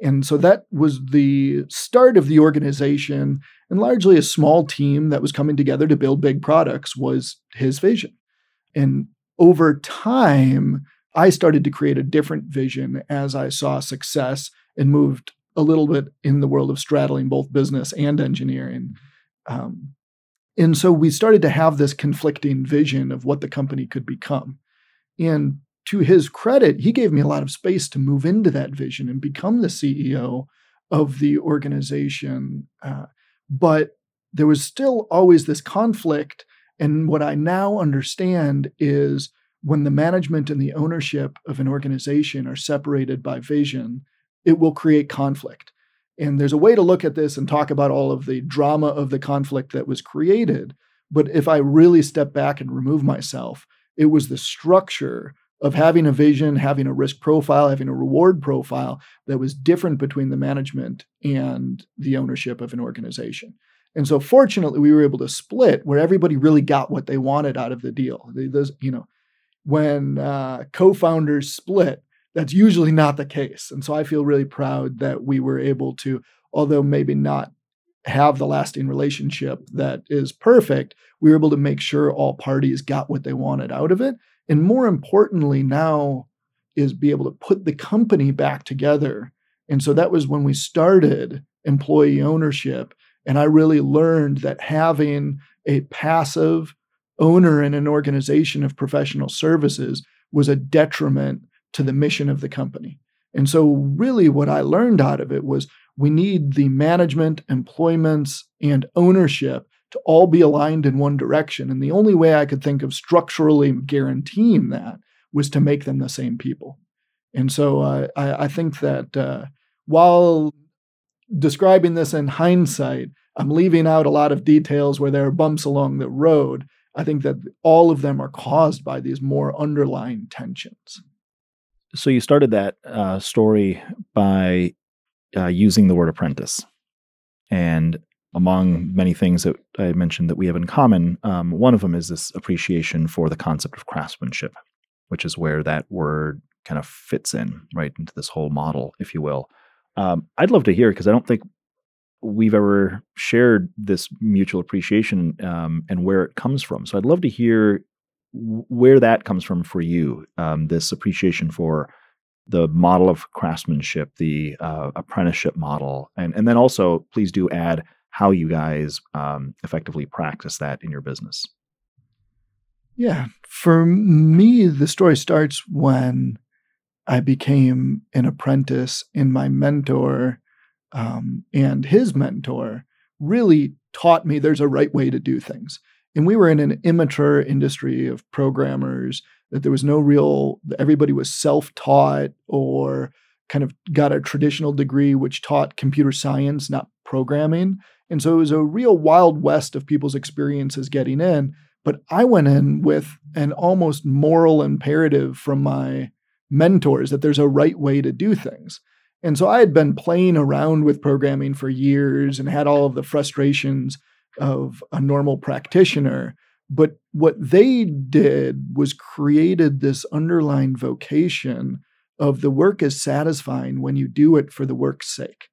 And so that was the start of the organization, and largely a small team that was coming together to build big products was his vision. And over time, I started to create a different vision as I saw success and moved a little bit in the world of straddling both business and engineering. Um, And so we started to have this conflicting vision of what the company could become. And to his credit, he gave me a lot of space to move into that vision and become the CEO of the organization. Uh, but there was still always this conflict. And what I now understand is when the management and the ownership of an organization are separated by vision, it will create conflict. And there's a way to look at this and talk about all of the drama of the conflict that was created. But if I really step back and remove myself, it was the structure of having a vision, having a risk profile, having a reward profile that was different between the management and the ownership of an organization. And so fortunately we were able to split where everybody really got what they wanted out of the deal. Those, you know, when uh, co-founders split, that's usually not the case. And so I feel really proud that we were able to, although maybe not have the lasting relationship that is perfect, we were able to make sure all parties got what they wanted out of it. And more importantly, now is be able to put the company back together. And so that was when we started employee ownership. And I really learned that having a passive owner in an organization of professional services was a detriment to the mission of the company. And so, really, what I learned out of it was we need the management, employments, and ownership to all be aligned in one direction. And the only way I could think of structurally guaranteeing that was to make them the same people. And so, uh, I, I, think that uh, while describing this in hindsight, I'm leaving out a lot of details where there are bumps along the road. I think that all of them are caused by these more underlying tensions. So you started that uh, story by uh, using the word apprentice, and among many things that I mentioned that we have in common, um, one of them is this appreciation for the concept of craftsmanship, which is where that word kind of fits in right into this whole model, if you will. Um, I'd love to hear because I don't think we've ever shared this mutual appreciation um, and where it comes from. So I'd love to hear where that comes from for you, um, this appreciation for the model of craftsmanship, the uh, apprenticeship model, and and then also please do add how you guys um, effectively practice that in your business. Yeah, for me, the story starts when I became an apprentice, and my mentor um, and his mentor really taught me there's a right way to do things. And we were in an immature industry of programmers that there was no real, everybody was self taught or kind of got a traditional degree which taught computer science, not programming. And so it was a real wild west of people's experiences getting in. But I went in with an almost moral imperative from my mentors that there's a right way to do things. And so I had been playing around with programming for years and had all of the frustrations of a normal practitioner. But what they did was created this underlying vocation of the work is satisfying when you do it for the work's sake.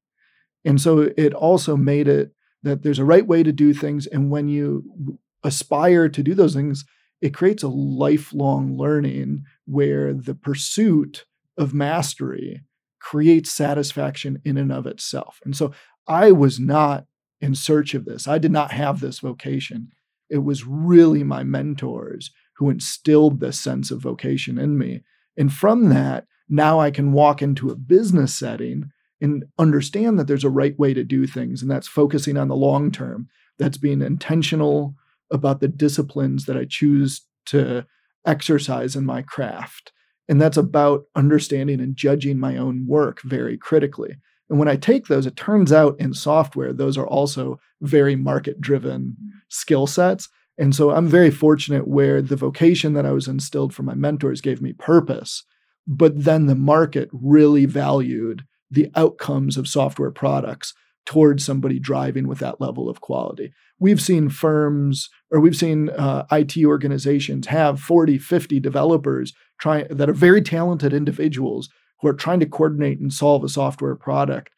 And so it also made it that there's a right way to do things. And when you aspire to do those things, it creates a lifelong learning where the pursuit of mastery creates satisfaction in and of itself. And so I was not in search of this. I did not have this vocation. It was really my mentors who instilled this sense of vocation in me. And from that, now I can walk into a business setting and understand that there's a right way to do things. And that's focusing on the long term. That's being intentional about the disciplines that I choose to exercise in my craft. And that's about understanding and judging my own work very critically. And when I take those, it turns out in software, those are also very market driven mm-hmm. skill sets. And so I'm very fortunate where the vocation that I was instilled from my mentors gave me purpose, but then the market really valued the outcomes of software products towards somebody driving with that level of quality. We've seen firms or we've seen uh, IT organizations have 40, 50 developers try, that are very talented individuals who are trying to coordinate and solve a software product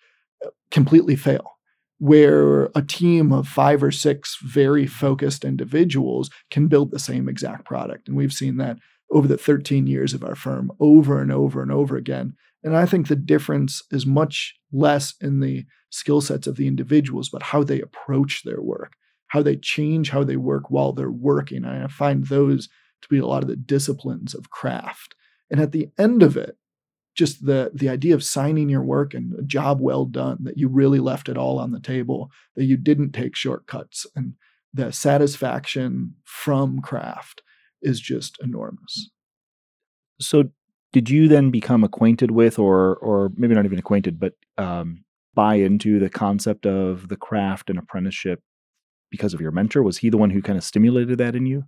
uh, completely fail. Where a team of five or six very focused individuals can build the same exact product. And we've seen that over the 13 years of our firm over and over and over again. And I think the difference is much less in the skill sets of the individuals, but how they approach their work. how they change how they work while they're working. And I find those to be a lot of the disciplines of craft. And at the end of it, just the the idea of signing your work and a job well done, that you really left it all on the table, that you didn't take shortcuts, and the satisfaction from craft is just enormous. So, did you then become acquainted with, or or maybe not even acquainted, but um, buy into the concept of the craft and apprenticeship because of your mentor? Was he the one who kind of stimulated that in you?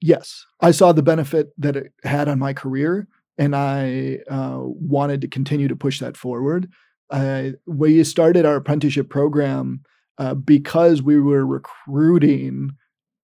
Yes, I saw the benefit that it had on my career, and I uh, wanted to continue to push that forward. Uh, we started our apprenticeship program uh, because we were recruiting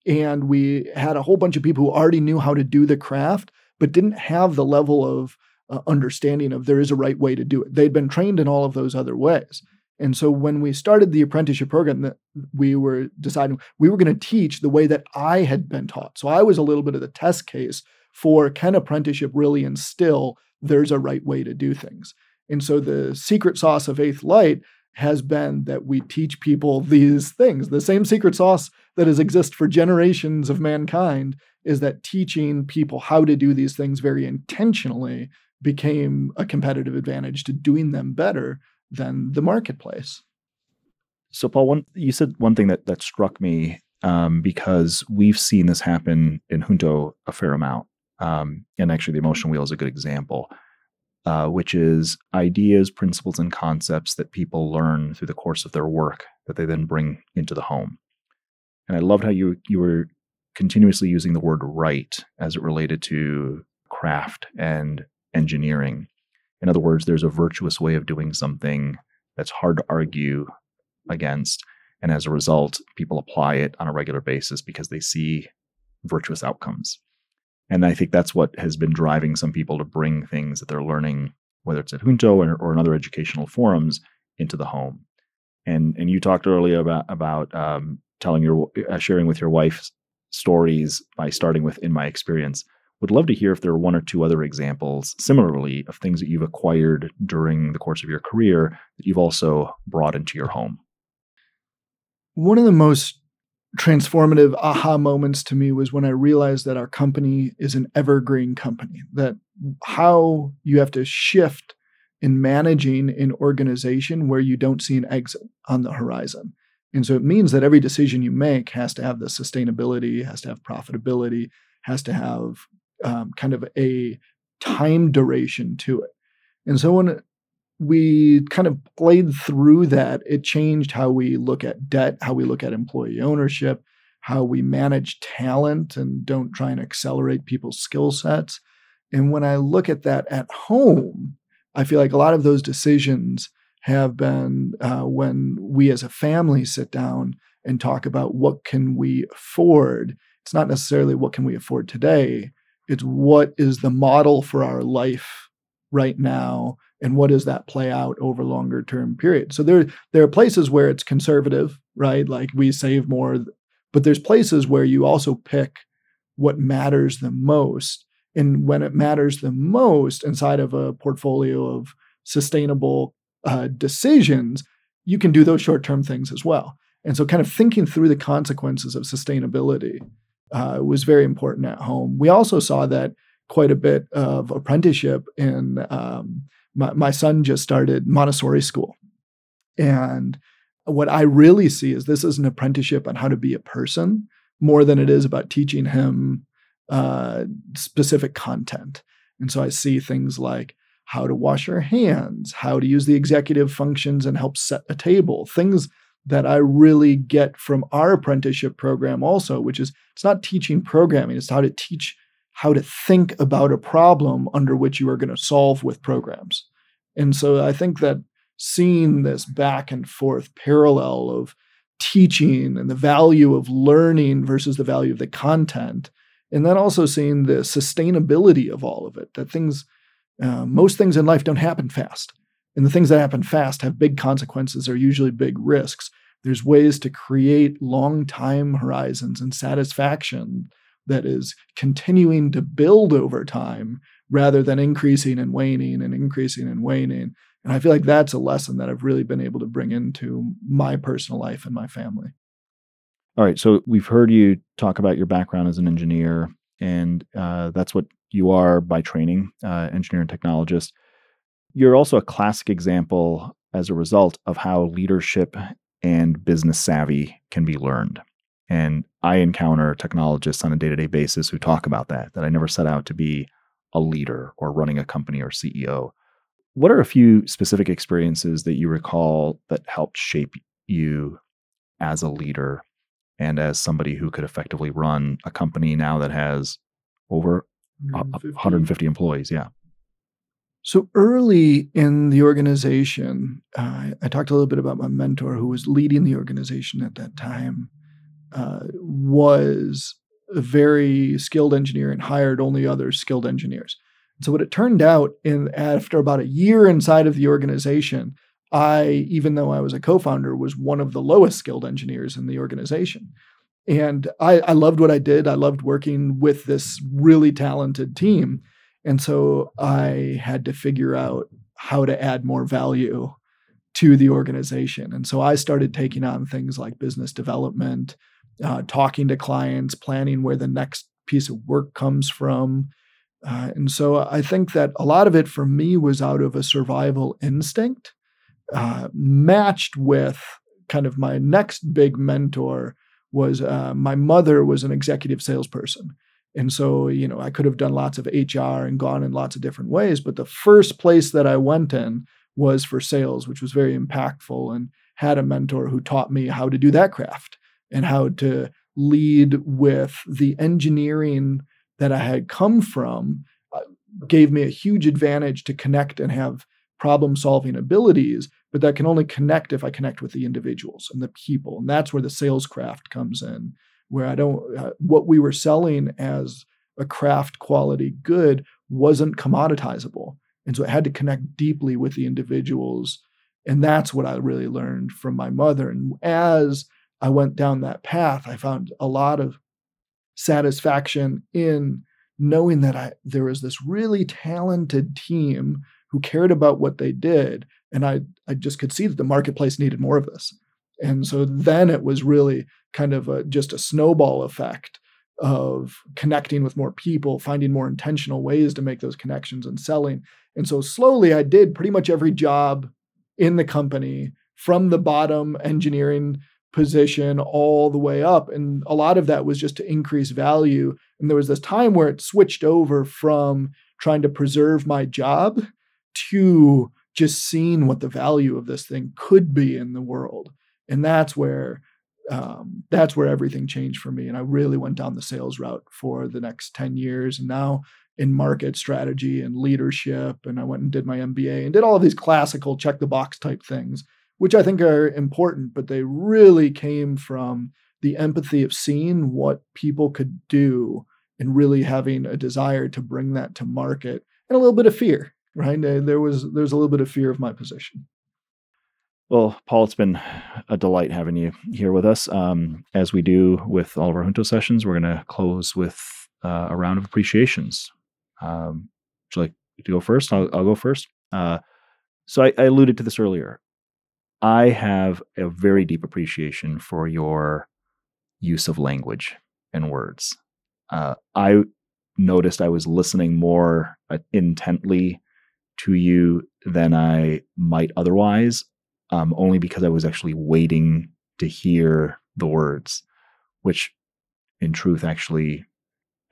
and we had a whole bunch of people who already knew how to do the craft but didn't have the level of uh, understanding of there is a right way to do it. They'd been trained in all of those other ways. And so when we started the apprenticeship program that we were deciding we were going to teach the way that i had been taught. So i was a little bit of the test case for can apprenticeship really instill there's a right way to do things? And so the secret sauce of 8th Light has been that we teach people these things. The same secret sauce that has existed for generations of mankind is that teaching people how to do these things very intentionally became a competitive advantage to doing them better than the marketplace. So, Paul, one you said one thing that that struck me um, because we've seen this happen in Junto a fair amount, um, and actually, the emotion wheel is a good example uh, which is ideas, principles, and concepts that people learn through the course of their work that they then bring into the home. And I loved how you you were continuously using the word right as it related to craft and engineering. In other words, there's a virtuous way of doing something that's hard to argue against. And as a result, people apply it on a regular basis because they see virtuous outcomes. And I think that's what has been driving some people to bring things that they're learning, whether it's at Junto or, or in other educational forums, into the home. And and you talked earlier about about um, telling your uh, sharing with your wife stories by starting with in my experience. Would love to hear if there are one or two other examples, similarly, of things that you've acquired during the course of your career that you've also brought into your home. One of the most transformative aha moments to me was when I realized that our company is an evergreen company, that how you have to shift in managing an organization where you don't see an exit on the horizon. And so it means that every decision you make has to have the sustainability, has to have profitability, has to have um, kind of a time duration to it. And so when we kind of played through that. It changed how we look at debt, how we look at employee ownership, how we manage talent and don't try and accelerate people's skill sets. And when I look at that at home, I feel like a lot of those decisions have been uh, when we as a family sit down and talk about what can we afford. It's not necessarily what can we afford today. It's what is the model for our life right now and what does that play out over longer term periods so there there are places where it's conservative right like we save more but there's places where you also pick what matters the most and when it matters the most inside of a portfolio of sustainable uh, decisions you can do those short term things as well and so kind of thinking through the consequences of sustainability uh, was very important at home we also saw that quite a bit of apprenticeship in um, my, my son just started Montessori school. And what I really see is this is an apprenticeship on how to be a person more than it is about teaching him uh, specific content. And so I see things like how to wash your hands, how to use the executive functions and help set a table, things that I really get from our apprenticeship program also, which is it's not teaching programming, it's how to teach how to think about a problem under which you are going to solve with programs. And so I think that seeing this back and forth parallel of teaching and the value of learning versus the value of the content, and then also seeing the sustainability of all of it, that things, uh, most things in life don't happen fast. And the things that happen fast have big consequences, are usually big risks. There's ways to create long time horizons and satisfaction that is continuing to build over time rather than increasing and waning and increasing and waning. And I feel like that's a lesson that I've really been able to bring into my personal life and my family. All right. So we've heard you talk about your background as an engineer, and uh, that's what you are by training, uh, engineer and technologist. You're also a classic example as a result of how leadership and business savvy can be learned. And I encounter technologists on a day to day basis who talk about that, that I never set out to be a leader or running a company or CEO. What are a few specific experiences that you recall that helped shape you as a leader and as somebody who could effectively run a company now that has over 150, 150 employees? Yeah. So early in the organization, uh, I talked a little bit about my mentor who was leading the organization at that time, uh, was a very skilled engineer and hired only other skilled engineers. So what it turned out in after about a year inside of the organization, I, even though I was a co-founder, was one of the lowest skilled engineers in the organization. And I, I loved what I did. I loved working with this really talented team. And so I had to figure out how to add more value to the organization. And so I started taking on things like business development, uh, talking to clients, planning where the next piece of work comes from. Uh, and so I think that a lot of it for me was out of a survival instinct, uh, matched with kind of my next big mentor was uh, my mother was an executive salesperson. And so, you know, I could have done lots of HR and gone in lots of different ways, but the first place that I went in was for sales, which was very impactful and had a mentor who taught me how to do that craft and how to lead with the engineering that I had come from uh, gave me a huge advantage to connect and have problem solving abilities, but that can only connect if I connect with the individuals and the people. And that's where the sales craft comes in where I don't, uh, what we were selling as a craft quality good wasn't commoditizable. And so it had to connect deeply with the individuals. And that's what I really learned from my mother. And as I went down that path, I found a lot of satisfaction in knowing that I, there was this really talented team who cared about what they did. And I, I just could see that the marketplace needed more of this. And so then it was really kind of a, just a snowball effect of connecting with more people, finding more intentional ways to make those connections and selling. And so slowly I did pretty much every job in the company from the bottom engineering position all the way up. And a lot of that was just to increase value. And there was this time where it switched over from trying to preserve my job to just seeing what the value of this thing could be in the world. And that's where um, that's where everything changed for me and i really went down the sales route for the next 10 years. And now in market strategy and leadership and i went and did my mba and did all of these classical check the box type things which i think are important but they really came from the empathy of seeing what people could do and really having a desire to bring that to market and a little bit of fear right there was there's a little bit of fear of my position well, Paul, it's been a delight having you here with us. Um, as we do with all of our Junto sessions, we're going to close with uh, a round of appreciations. Um, would you like to go first? I'll, go first. Uh, so I, I alluded to this earlier. I have a very deep appreciation for your use of language and words. Uh, I noticed I was listening more uh, intently to you than I might otherwise um, only because I was actually waiting to hear the words, which in truth actually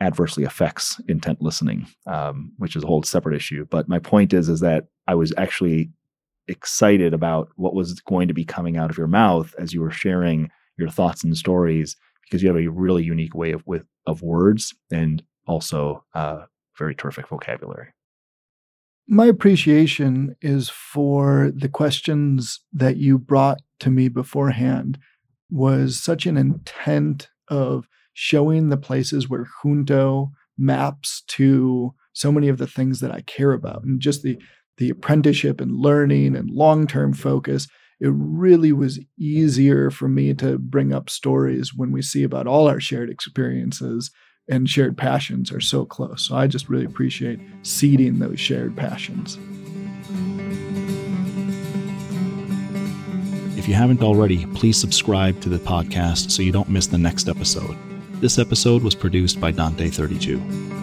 adversely affects intent listening, um, which is a whole separate issue. But my point is, is that I was actually excited about what was going to be coming out of your mouth as you were sharing your thoughts and stories, because you have a really unique way of with of words and also uh, very terrific vocabulary my appreciation is for the questions that you brought to me beforehand was such an intent of showing the places where Junto maps to so many of the things that I care about and just the the apprenticeship and learning and long-term focus. It really was easier for me to bring up stories when we see about all our shared experiences and shared passions are so close. So I just really appreciate seeding those shared passions. If you haven't already, please subscribe to the podcast so you don't miss the next episode. This episode was produced by Dante32.